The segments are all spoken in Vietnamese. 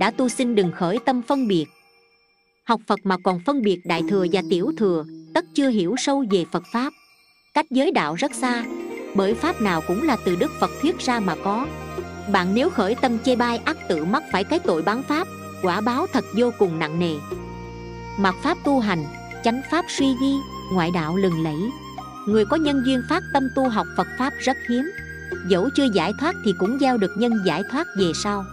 đã tu sinh đừng khởi tâm phân biệt. Học phật mà còn phân biệt đại thừa và tiểu thừa, tất chưa hiểu sâu về phật pháp. Cách giới đạo rất xa, bởi pháp nào cũng là từ đức phật thuyết ra mà có. Bạn nếu khởi tâm chê bai ắt tự mắc phải cái tội bán pháp, quả báo thật vô cùng nặng nề. Mặt pháp tu hành, chánh pháp suy ghi ngoại đạo lừng lẫy. Người có nhân duyên phát tâm tu học phật pháp rất hiếm. Dẫu chưa giải thoát thì cũng gieo được nhân giải thoát về sau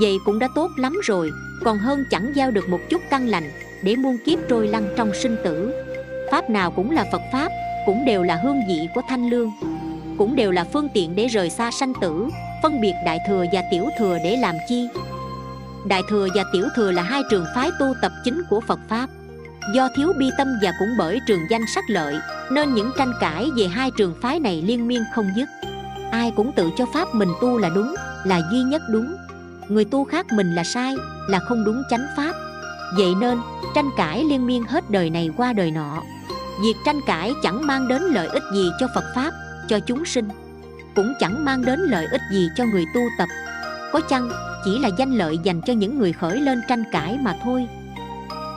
vậy cũng đã tốt lắm rồi, còn hơn chẳng giao được một chút căn lành để muôn kiếp trôi lăn trong sinh tử. Pháp nào cũng là phật pháp, cũng đều là hương vị của thanh lương, cũng đều là phương tiện để rời xa sanh tử, phân biệt đại thừa và tiểu thừa để làm chi. Đại thừa và tiểu thừa là hai trường phái tu tập chính của phật pháp. Do thiếu bi tâm và cũng bởi trường danh sắc lợi, nên những tranh cãi về hai trường phái này liên miên không dứt. Ai cũng tự cho pháp mình tu là đúng, là duy nhất đúng người tu khác mình là sai, là không đúng chánh pháp. Vậy nên, tranh cãi liên miên hết đời này qua đời nọ. Việc tranh cãi chẳng mang đến lợi ích gì cho phật pháp, cho chúng sinh. Cũng chẳng mang đến lợi ích gì cho người tu tập. Có chăng, chỉ là danh lợi dành cho những người khởi lên tranh cãi mà thôi?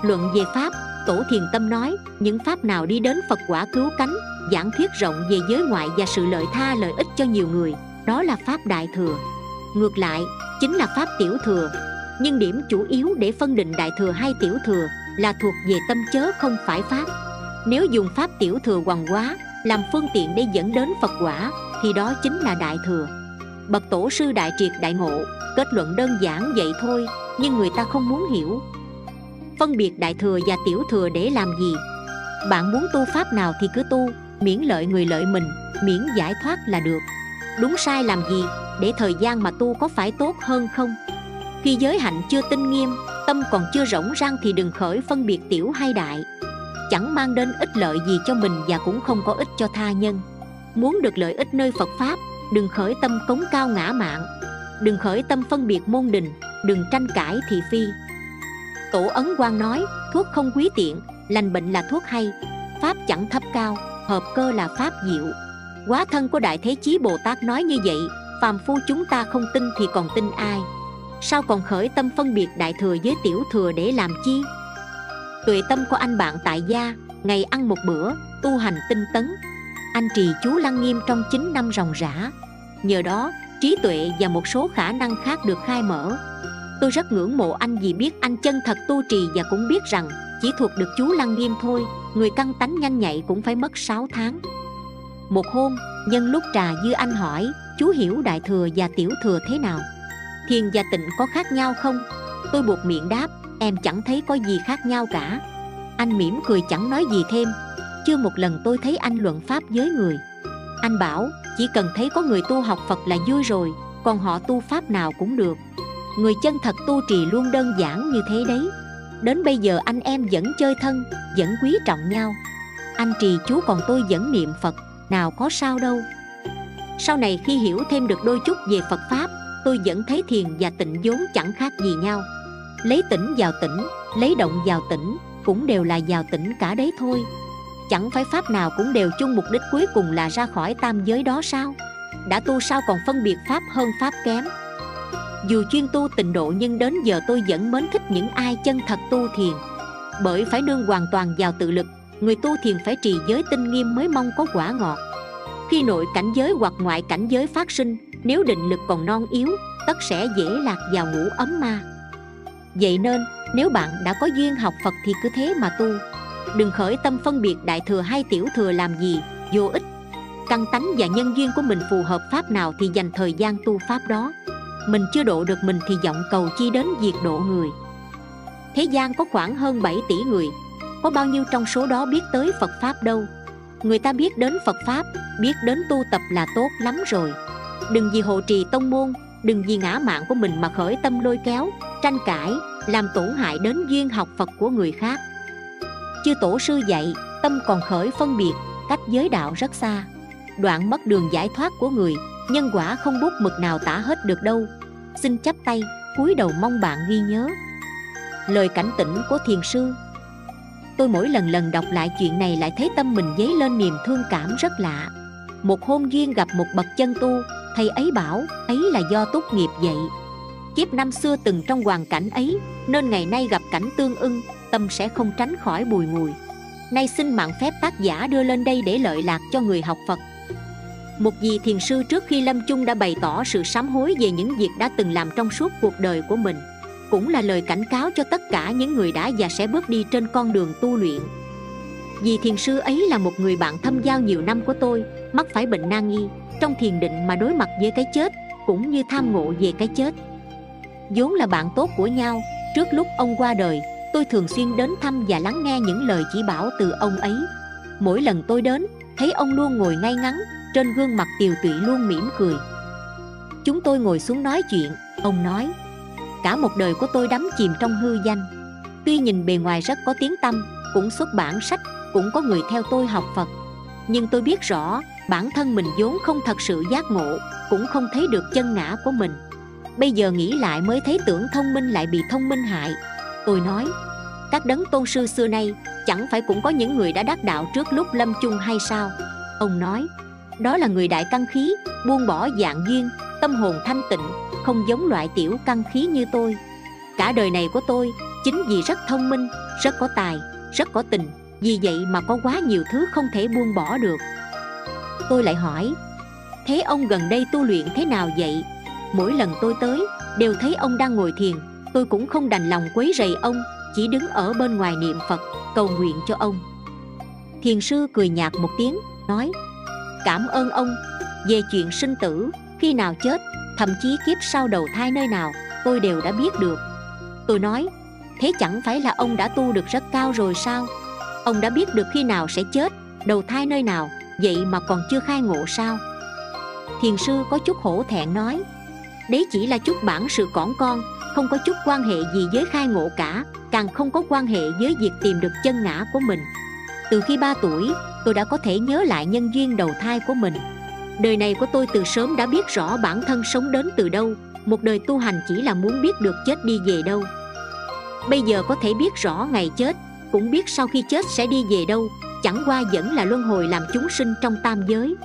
Luận về pháp, tổ thiền tâm nói, những pháp nào đi đến phật quả cứu cánh, giảng thuyết rộng về giới ngoại và sự lợi tha lợi ích cho nhiều người, đó là pháp đại thừa. Ngược lại chính là pháp tiểu thừa. Nhưng điểm chủ yếu để phân định đại thừa hay tiểu thừa là thuộc về tâm chớ không phải pháp. Nếu dùng pháp tiểu thừa hoàng quá làm phương tiện để dẫn đến phật quả, thì đó chính là đại thừa. Bậc tổ sư đại triệt đại ngộ, kết luận đơn giản vậy thôi, nhưng người ta không muốn hiểu. Phân biệt đại thừa và tiểu thừa để làm gì? Bạn muốn tu pháp nào thì cứ tu, miễn lợi người lợi mình, miễn giải thoát là được. Đúng sai làm gì? Để thời gian mà tu có phải tốt hơn không? Khi giới hạnh chưa tinh nghiêm, tâm còn chưa rỗng rang thì đừng khởi phân biệt tiểu hay đại. Chẳng mang đến ích lợi gì cho mình và cũng không có ích cho tha nhân. Muốn được lợi ích nơi phật pháp, đừng khởi tâm cống cao ngã mạng đừng khởi tâm phân biệt môn đình, đừng tranh cãi thị phi. Tổ ấn quang nói, thuốc không quý tiện, lành bệnh là thuốc hay. Pháp chẳng thấp cao, hợp cơ là pháp diệu. Quá thân của đại thế chí bồ tát nói như vậy phàm phu chúng ta không tin thì còn tin ai? Sao còn khởi tâm phân biệt đại thừa với tiểu thừa để làm chi? Tuệ tâm của anh bạn tại gia, ngày ăn một bữa, tu hành tinh tấn. Anh trì chú lăng nghiêm trong 9 năm ròng rã. Nhờ đó, trí tuệ và một số khả năng khác được khai mở. Tôi rất ngưỡng mộ anh vì biết anh chân thật tu trì và cũng biết rằng, chỉ thuộc được chú lăng nghiêm thôi, người căng tánh nhanh nhạy cũng phải mất 6 tháng. Một hôm nhân lúc trà dư anh hỏi, chú hiểu đại thừa và tiểu thừa thế nào? Thiền và tịnh có khác nhau không? Tôi buộc miệng đáp, em chẳng thấy có gì khác nhau cả. Anh mỉm cười chẳng nói gì thêm. Chưa một lần tôi thấy anh luận pháp với người. Anh bảo, chỉ cần thấy có người tu học phật là vui rồi, còn họ tu pháp nào cũng được. Người chân thật tu trì luôn đơn giản như thế đấy. Đến bây giờ anh em vẫn chơi thân, vẫn quý trọng nhau. Anh trì chú còn tôi vẫn niệm phật nào có sao đâu. Sau này khi hiểu thêm được đôi chút về phật pháp, tôi vẫn thấy thiền và tịnh vốn chẳng khác gì nhau. Lấy tỉnh vào tỉnh, lấy động vào tỉnh, cũng đều là vào tỉnh cả đấy thôi. Chẳng phải pháp nào cũng đều chung mục đích cuối cùng là ra khỏi tam giới đó sao? Đã tu sao còn phân biệt pháp hơn pháp kém? Dù chuyên tu tịnh độ nhưng đến giờ tôi vẫn mến thích những ai chân thật tu thiền. Bởi phải nương hoàn toàn vào tự lực người tu thiền phải trì giới tinh nghiêm mới mong có quả ngọt. Khi nội cảnh giới hoặc ngoại cảnh giới phát sinh, nếu định lực còn non yếu, tất sẽ dễ lạc vào ngũ ấm ma. Vậy nên, nếu bạn đã có duyên học phật thì cứ thế mà tu. Đừng khởi tâm phân biệt đại thừa hay tiểu thừa làm gì, vô ích. Căn tánh và nhân duyên của mình phù hợp pháp nào thì dành thời gian tu pháp đó. Mình chưa độ được mình thì vọng cầu chi đến việc độ người. Thế gian có khoảng hơn 7 tỷ người có bao nhiêu trong số đó biết tới phật pháp đâu? Người ta biết đến phật pháp, biết đến tu tập là tốt lắm rồi. Đừng vì hộ trì tông môn, đừng vì ngã mạng của mình mà khởi tâm lôi kéo, tranh cãi, làm tổn hại đến duyên học phật của người khác. Chư tổ sư dạy, tâm còn khởi phân biệt, cách giới đạo rất xa. Đoạn mất đường giải thoát của người, nhân quả không bút mực nào tả hết được đâu. Xin chắp tay, cúi đầu mong bạn ghi nhớ. Lời cảnh tỉnh của thiền sư tôi mỗi lần lần đọc lại chuyện này lại thấy tâm mình dấy lên niềm thương cảm rất lạ. Một hôm duyên gặp một bậc chân tu, thầy ấy bảo, ấy là do tốt nghiệp vậy kiếp năm xưa từng trong hoàn cảnh ấy, nên ngày nay gặp cảnh tương ưng, tâm sẽ không tránh khỏi bùi ngùi. Nay xin mạng phép tác giả đưa lên đây để lợi lạc cho người học phật. Một vị thiền sư trước khi lâm chung đã bày tỏ sự sám hối về những việc đã từng làm trong suốt cuộc đời của mình cũng là lời cảnh cáo cho tất cả những người đã và sẽ bước đi trên con đường tu luyện. Vì thiền sư ấy là một người bạn thâm giao nhiều năm của tôi, mắc phải bệnh nan y, trong thiền định mà đối mặt với cái chết, cũng như tham ngộ về cái chết. Vốn là bạn tốt của nhau, trước lúc ông qua đời, tôi thường xuyên đến thăm và lắng nghe những lời chỉ bảo từ ông ấy. Mỗi lần tôi đến, thấy ông luôn ngồi ngay ngắn, trên gương mặt tiều tụy luôn mỉm cười. Chúng tôi ngồi xuống nói chuyện, ông nói cả một đời của tôi đắm chìm trong hư danh. Tuy nhìn bề ngoài rất có tiếng tâm cũng xuất bản sách, cũng có người theo tôi học phật. Nhưng tôi biết rõ, bản thân mình vốn không thật sự giác ngộ, cũng không thấy được chân ngã của mình. Bây giờ nghĩ lại mới thấy tưởng thông minh lại bị thông minh hại. Tôi nói, các đấng tôn sư xưa nay, chẳng phải cũng có những người đã đắc đạo trước lúc lâm chung hay sao? Ông nói, đó là người đại căn khí, buông bỏ dạng duyên, tâm hồn thanh tịnh không giống loại tiểu căn khí như tôi. Cả đời này của tôi, chính vì rất thông minh, rất có tài, rất có tình, vì vậy mà có quá nhiều thứ không thể buông bỏ được. Tôi lại hỏi, thế ông gần đây tu luyện thế nào vậy? Mỗi lần tôi tới, đều thấy ông đang ngồi thiền, tôi cũng không đành lòng quấy rầy ông, chỉ đứng ở bên ngoài niệm phật, cầu nguyện cho ông. Thiền sư cười nhạt một tiếng, nói, cảm ơn ông, về chuyện sinh tử, khi nào chết thậm chí kiếp sau đầu thai nơi nào, tôi đều đã biết được. Tôi nói, thế chẳng phải là ông đã tu được rất cao rồi sao? Ông đã biết được khi nào sẽ chết, đầu thai nơi nào, vậy mà còn chưa khai ngộ sao? Thiền sư có chút hổ thẹn nói, đấy chỉ là chút bản sự cỏn con, không có chút quan hệ gì với khai ngộ cả, càng không có quan hệ với việc tìm được chân ngã của mình. Từ khi 3 tuổi, tôi đã có thể nhớ lại nhân duyên đầu thai của mình đời này của tôi từ sớm đã biết rõ bản thân sống đến từ đâu. Một đời tu hành chỉ là muốn biết được chết đi về đâu. Bây giờ có thể biết rõ ngày chết, cũng biết sau khi chết sẽ đi về đâu. Chẳng qua vẫn là luân hồi làm chúng sinh trong tam giới.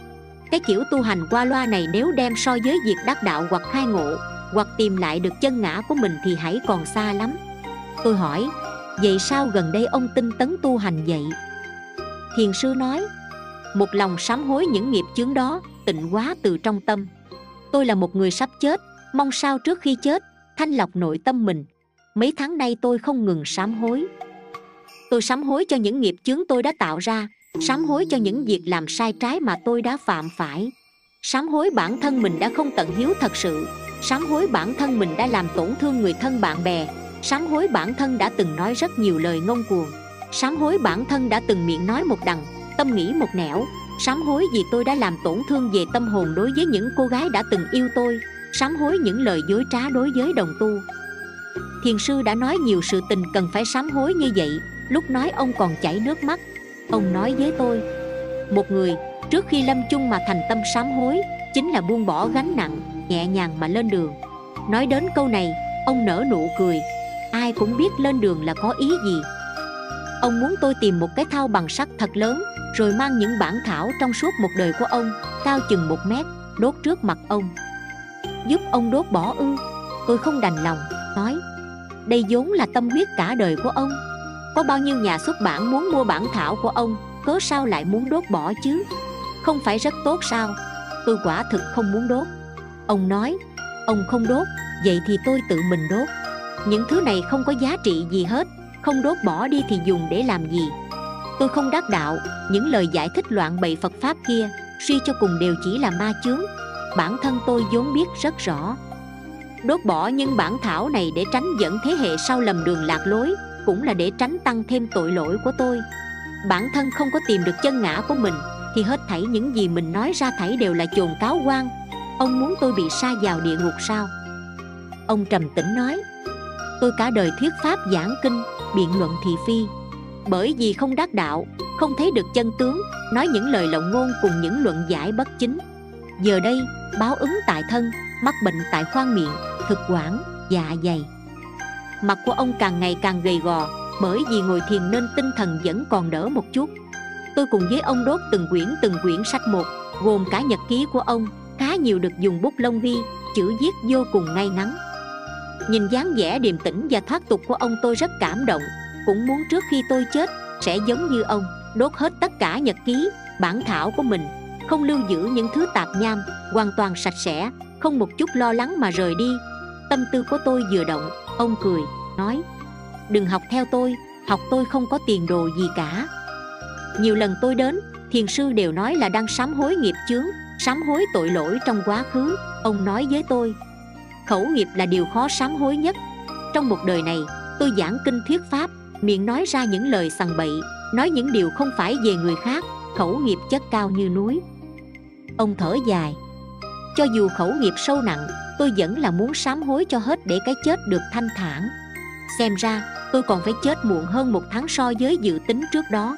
Cái kiểu tu hành qua loa này nếu đem so với việc đắc đạo hoặc khai ngộ, hoặc tìm lại được chân ngã của mình thì hãy còn xa lắm. Tôi hỏi, vậy sao gần đây ông tinh tấn tu hành vậy? Thiền sư nói, một lòng sám hối những nghiệp chướng đó tịnh hóa từ trong tâm. Tôi là một người sắp chết, mong sao trước khi chết, thanh lọc nội tâm mình. Mấy tháng nay tôi không ngừng sám hối. Tôi sám hối cho những nghiệp chướng tôi đã tạo ra, sám hối cho những việc làm sai trái mà tôi đã phạm phải. Sám hối bản thân mình đã không tận hiếu thật sự, sám hối bản thân mình đã làm tổn thương người thân bạn bè, sám hối bản thân đã từng nói rất nhiều lời ngông cuồng, sám hối bản thân đã từng miệng nói một đằng, tâm nghĩ một nẻo sám hối vì tôi đã làm tổn thương về tâm hồn đối với những cô gái đã từng yêu tôi. Sám hối những lời dối trá đối với đồng tu. Thiền sư đã nói nhiều sự tình cần phải sám hối như vậy. Lúc nói ông còn chảy nước mắt. Ông nói với tôi, một người, trước khi lâm chung mà thành tâm sám hối, chính là buông bỏ gánh nặng, nhẹ nhàng mà lên đường. Nói đến câu này, ông nở nụ cười. Ai cũng biết lên đường là có ý gì. Ông muốn tôi tìm một cái thao bằng sắt thật lớn rồi mang những bản thảo trong suốt một đời của ông cao chừng một mét, đốt trước mặt ông. Giúp ông đốt bỏ ư? Tôi không đành lòng, nói. Đây vốn là tâm huyết cả đời của ông. Có bao nhiêu nhà xuất bản muốn mua bản thảo của ông, cớ sao lại muốn đốt bỏ chứ? Không phải rất tốt sao? Tôi quả thực không muốn đốt. Ông nói, ông không đốt, vậy thì tôi tự mình đốt. Những thứ này không có giá trị gì hết, không đốt bỏ đi thì dùng để làm gì? Tôi không đắc đạo, những lời giải thích loạn bậy phật pháp kia, suy cho cùng đều chỉ là ma chướng. Bản thân tôi vốn biết rất rõ. Đốt bỏ những bản thảo này để tránh dẫn thế hệ sau lầm đường lạc lối, cũng là để tránh tăng thêm tội lỗi của tôi. Bản thân không có tìm được chân ngã của mình, thì hết thảy những gì mình nói ra thảy đều là chồn cáo quan ông muốn tôi bị sa vào địa ngục sao? Ông trầm tĩnh nói. Tôi cả đời thuyết pháp giảng kinh, biện luận thị phi bởi vì không đắc đạo, không thấy được chân tướng, nói những lời lộng ngôn cùng những luận giải bất chính. Giờ đây, báo ứng tại thân, mắc bệnh tại khoang miệng, thực quản dạ dày. Mặt của ông càng ngày càng gầy gò, bởi vì ngồi thiền nên tinh thần vẫn còn đỡ một chút. Tôi cùng với ông đốt từng quyển từng quyển sách một, gồm cả nhật ký của ông, khá nhiều được dùng bút lông vi, chữ viết vô cùng ngay ngắn. Nhìn dáng vẻ điềm tĩnh và thoát tục của ông tôi rất cảm động cũng muốn trước khi tôi chết, sẽ giống như ông, đốt hết tất cả nhật ký, bản thảo của mình, không lưu giữ những thứ tạp nham, hoàn toàn sạch sẽ, không một chút lo lắng mà rời đi. Tâm tư của tôi vừa động, ông cười, nói, đừng học theo tôi, học tôi không có tiền đồ gì cả. Nhiều lần tôi đến, thiền sư đều nói là đang sám hối nghiệp chướng, sám hối tội lỗi trong quá khứ. Ông nói với tôi, khẩu nghiệp là điều khó sám hối nhất. Trong một đời này, tôi giảng kinh thuyết pháp miệng nói ra những lời sằng bậy, nói những điều không phải về người khác, khẩu nghiệp chất cao như núi. Ông thở dài, cho dù khẩu nghiệp sâu nặng, tôi vẫn là muốn sám hối cho hết để cái chết được thanh thản. Xem ra, tôi còn phải chết muộn hơn một tháng so với dự tính trước đó.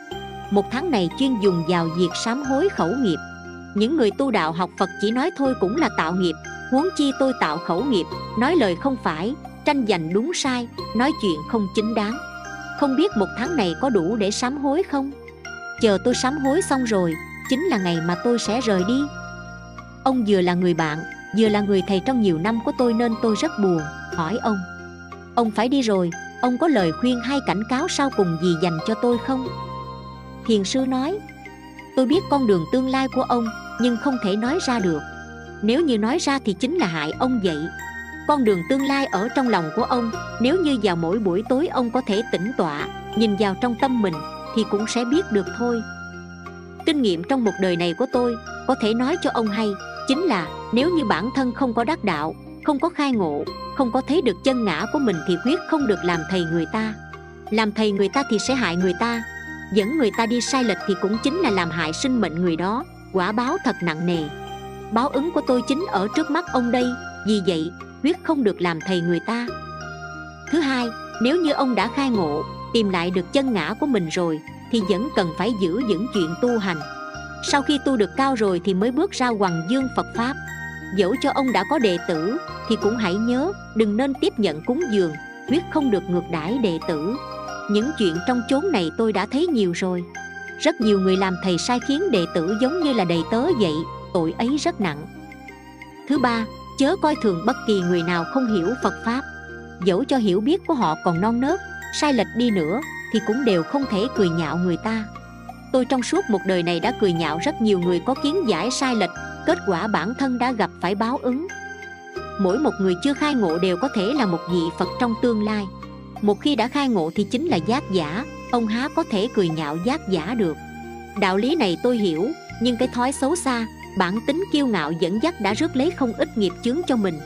Một tháng này chuyên dùng vào việc sám hối khẩu nghiệp. Những người tu đạo học phật chỉ nói thôi cũng là tạo nghiệp. Huống chi tôi tạo khẩu nghiệp, nói lời không phải, tranh giành đúng sai, nói chuyện không chính đáng không biết một tháng này có đủ để sám hối không? Chờ tôi sám hối xong rồi, chính là ngày mà tôi sẽ rời đi. Ông vừa là người bạn, vừa là người thầy trong nhiều năm của tôi nên tôi rất buồn, hỏi ông. Ông phải đi rồi, ông có lời khuyên hay cảnh cáo sau cùng gì dành cho tôi không? Thiền sư nói, tôi biết con đường tương lai của ông, nhưng không thể nói ra được. Nếu như nói ra thì chính là hại ông vậy con đường tương lai ở trong lòng của ông, nếu như vào mỗi buổi tối ông có thể tĩnh tọa, nhìn vào trong tâm mình, thì cũng sẽ biết được thôi. Kinh nghiệm trong một đời này của tôi, có thể nói cho ông hay, chính là nếu như bản thân không có đắc đạo, không có khai ngộ, không có thấy được chân ngã của mình thì quyết không được làm thầy người ta. Làm thầy người ta thì sẽ hại người ta, dẫn người ta đi sai lệch thì cũng chính là làm hại sinh mệnh người đó, quả báo thật nặng nề. Báo ứng của tôi chính ở trước mắt ông đây, vì vậy quyết không được làm thầy người ta. Thứ hai, nếu như ông đã khai ngộ, tìm lại được chân ngã của mình rồi, thì vẫn cần phải giữ vững chuyện tu hành. Sau khi tu được cao rồi thì mới bước ra hoàng dương phật pháp. Dẫu cho ông đã có đệ tử, thì cũng hãy nhớ, đừng nên tiếp nhận cúng dường, quyết không được ngược đãi đệ tử. Những chuyện trong chốn này tôi đã thấy nhiều rồi. Rất nhiều người làm thầy sai khiến đệ tử giống như là đầy tớ vậy, tội ấy rất nặng. Thứ ba chớ coi thường bất kỳ người nào không hiểu phật pháp. Dẫu cho hiểu biết của họ còn non nớt, sai lệch đi nữa, thì cũng đều không thể cười nhạo người ta. Tôi trong suốt một đời này đã cười nhạo rất nhiều người có kiến giải sai lệch, kết quả bản thân đã gặp phải báo ứng. Mỗi một người chưa khai ngộ đều có thể là một vị phật trong tương lai. Một khi đã khai ngộ thì chính là giác giả, ông há có thể cười nhạo giác giả được. Đạo lý này tôi hiểu, nhưng cái thói xấu xa bản tính kiêu ngạo dẫn dắt đã rước lấy không ít nghiệp chướng cho mình.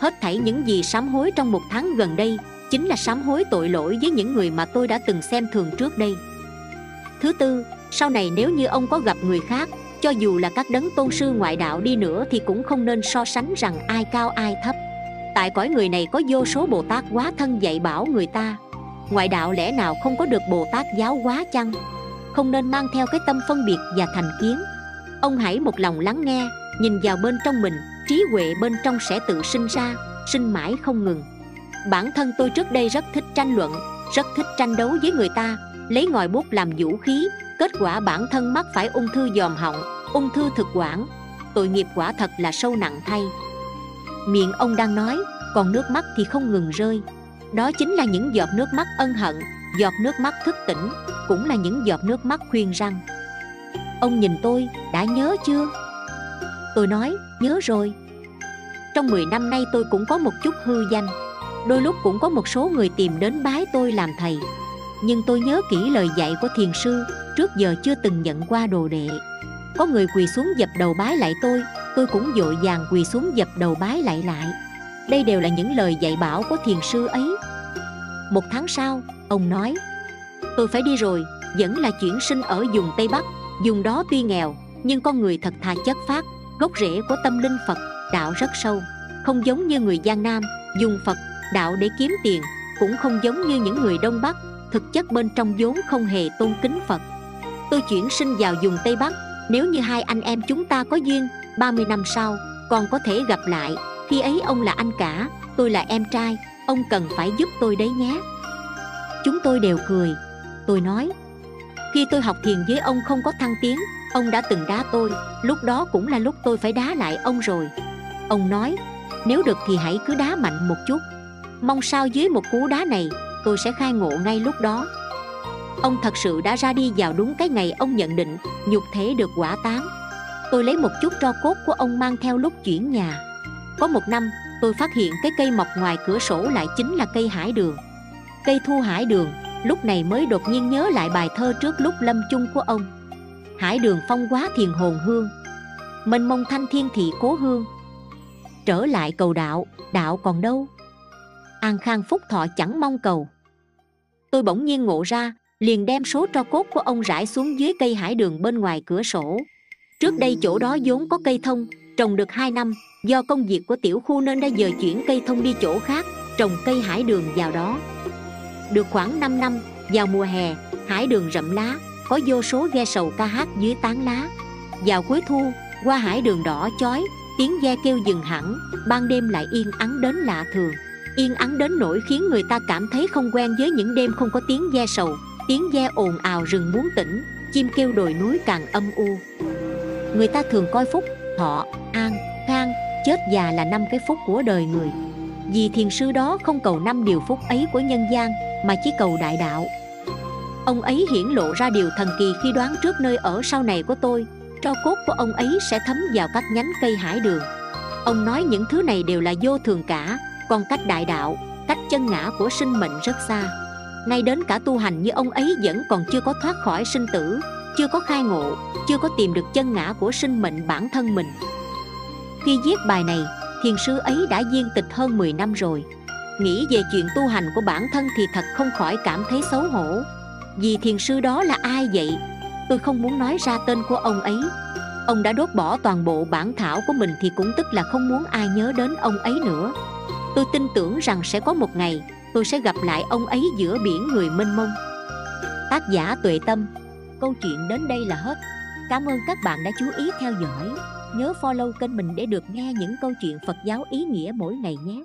Hết thảy những gì sám hối trong một tháng gần đây chính là sám hối tội lỗi với những người mà tôi đã từng xem thường trước đây. Thứ tư, sau này nếu như ông có gặp người khác, cho dù là các đấng tôn sư ngoại đạo đi nữa thì cũng không nên so sánh rằng ai cao ai thấp. Tại cõi người này có vô số bồ tát quá thân dạy bảo người ta. Ngoại đạo lẽ nào không có được bồ tát giáo quá chăng? Không nên mang theo cái tâm phân biệt và thành kiến ông hãy một lòng lắng nghe, nhìn vào bên trong mình, trí huệ bên trong sẽ tự sinh ra, sinh mãi không ngừng. Bản thân tôi trước đây rất thích tranh luận, rất thích tranh đấu với người ta, lấy ngòi bút làm vũ khí, kết quả bản thân mắc phải ung thư dòm họng, ung thư thực quản. Tội nghiệp quả thật là sâu nặng thay. Miệng ông đang nói, còn nước mắt thì không ngừng rơi. Đó chính là những giọt nước mắt ân hận, giọt nước mắt thức tỉnh, cũng là những giọt nước mắt khuyên răng ông nhìn tôi, đã nhớ chưa? Tôi nói, nhớ rồi. Trong 10 năm nay tôi cũng có một chút hư danh. Đôi lúc cũng có một số người tìm đến bái tôi làm thầy. Nhưng tôi nhớ kỹ lời dạy của thiền sư, trước giờ chưa từng nhận qua đồ đệ. Có người quỳ xuống dập đầu bái lại tôi tôi cũng dội vàng quỳ xuống dập đầu bái lại lại. Đây đều là những lời dạy bảo của thiền sư ấy. Một tháng sau, ông nói, tôi phải đi rồi, vẫn là chuyển sinh ở vùng tây bắc. Dùng đó tuy nghèo, nhưng con người thật thà chất phát gốc rễ của tâm linh phật, đạo rất sâu. Không giống như người giang nam, dùng phật, đạo để kiếm tiền, cũng không giống như những người đông bắc, thực chất bên trong vốn không hề tôn kính phật. Tôi chuyển sinh vào vùng tây bắc, nếu như hai anh em chúng ta có duyên 30 năm sau, còn có thể gặp lại. Khi ấy ông là anh cả, tôi là em trai, ông cần phải giúp tôi đấy nhé. Chúng tôi đều cười. Tôi nói khi tôi học thiền với ông không có thăng tiến, ông đã từng đá tôi. Lúc đó cũng là lúc tôi phải đá lại ông rồi. Ông nói, nếu được thì hãy cứ đá mạnh một chút. Mong sao dưới một cú đá này, tôi sẽ khai ngộ ngay lúc đó. Ông thật sự đã ra đi vào đúng cái ngày ông nhận định, nhục thể được quả tán. Tôi lấy một chút tro cốt của ông mang theo lúc chuyển nhà. Có một năm, tôi phát hiện cái cây mọc ngoài cửa sổ lại chính là cây hải đường. Cây thu hải đường lúc này mới đột nhiên nhớ lại bài thơ trước lúc lâm chung của ông. Hải đường phong quá thiền hồn hương, mênh mông thanh thiên thị cố hương. Trở lại cầu đạo đạo còn đâu? An khang phúc thọ chẳng mong cầu. Tôi bỗng nhiên ngộ ra, liền đem số tro cốt của ông rải xuống dưới cây hải đường bên ngoài cửa sổ. Trước đây chỗ đó vốn có cây thông, trồng được hai năm, do công việc của tiểu khu nên đã dời chuyển cây thông đi chỗ khác, trồng cây hải đường vào đó được khoảng 5 năm, vào mùa hè, hải đường rậm lá, có vô số ghe sầu ca hát dưới tán lá. Vào cuối thu, qua hải đường đỏ chói, tiếng ghe kêu dừng hẳn, ban đêm lại yên ắng đến lạ thường. Yên ắng đến nỗi khiến người ta cảm thấy không quen với những đêm không có tiếng ghe sầu, tiếng ghe ồn ào rừng muốn tỉnh chim kêu đồi núi càng âm u. Người ta thường coi phúc, thọ, an, khang, chết già là năm cái phúc của đời người. Vì thiền sư đó không cầu năm điều phúc ấy của nhân gian mà chỉ cầu đại đạo. Ông ấy hiển lộ ra điều thần kỳ khi đoán trước nơi ở sau này của tôi tro cốt của ông ấy sẽ thấm vào các nhánh cây hải đường. Ông nói những thứ này đều là vô thường cả, còn cách đại đạo, cách chân ngã của sinh mệnh rất xa. Ngay đến cả tu hành như ông ấy vẫn còn chưa có thoát khỏi sinh tử, chưa có khai ngộ, chưa có tìm được chân ngã của sinh mệnh bản thân mình. Khi viết bài này, thiền sư ấy đã viên tịch hơn 10 năm rồi nghĩ về chuyện tu hành của bản thân thì thật không khỏi cảm thấy xấu hổ. Vì thiền sư đó là ai vậy? Tôi không muốn nói ra tên của ông ấy. Ông đã đốt bỏ toàn bộ bản thảo của mình thì cũng tức là không muốn ai nhớ đến ông ấy nữa. Tôi tin tưởng rằng sẽ có một ngày, tôi sẽ gặp lại ông ấy giữa biển người mênh mông. Tác giả tuệ tâm. Câu chuyện đến đây là hết. Cảm ơn các bạn đã chú ý theo dõi. Nhớ follow kênh mình để được nghe những câu chuyện phật giáo ý nghĩa mỗi ngày nhé.